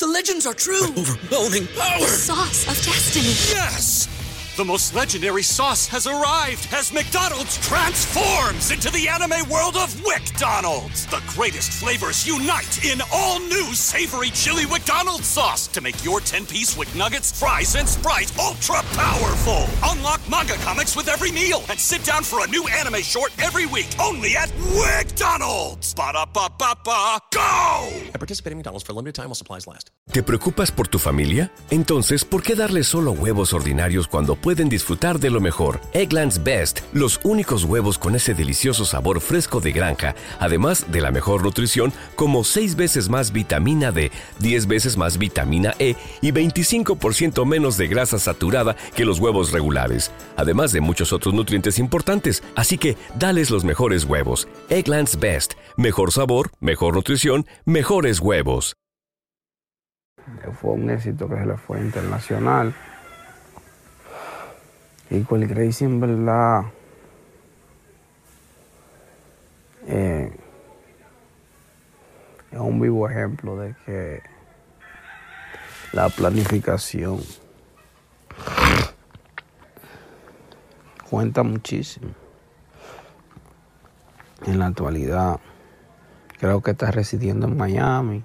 The legends are true. overwhelming power! Sauce of destiny. Yes! The most legendary sauce has arrived as McDonald's transforms into the anime world of WickDonald's. The greatest flavors unite in all new savory chili McDonald's sauce to make your 10-piece Wick Nuggets, fries, and Sprite ultra powerful. Unlock manga comics with every meal and sit down for a new anime short every week only at WickDonald's. Ba-da-ba-ba-ba, go! I participate in McDonald's for a limited time while supplies last. ¿Te preocupas por tu familia? Entonces, ¿por qué darles solo huevos ordinarios cuando pueden disfrutar de lo mejor? Eggland's Best, los únicos huevos con ese delicioso sabor fresco de granja, además de la mejor nutrición, como 6 veces más vitamina D, 10 veces más vitamina E y 25% menos de grasa saturada que los huevos regulares, además de muchos otros nutrientes importantes. Así que, dales los mejores huevos. Eggland's Best, mejor sabor, mejor nutrición, mejores huevos. fue un éxito que se le fue internacional. Y el Crazy en verdad eh, es un vivo ejemplo de que la planificación cuenta muchísimo. En la actualidad creo que está residiendo en Miami.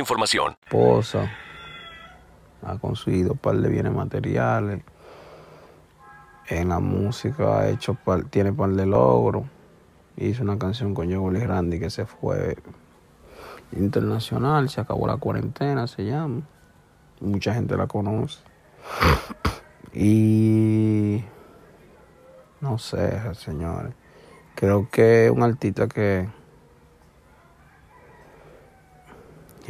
información. esposa ha conseguido un par de bienes materiales. En la música ha hecho par- tiene par de logros. Hizo una canción con Joe Grandi que se fue internacional, se acabó la cuarentena, se llama. Mucha gente la conoce. Y no sé, señores. Creo que un artista que,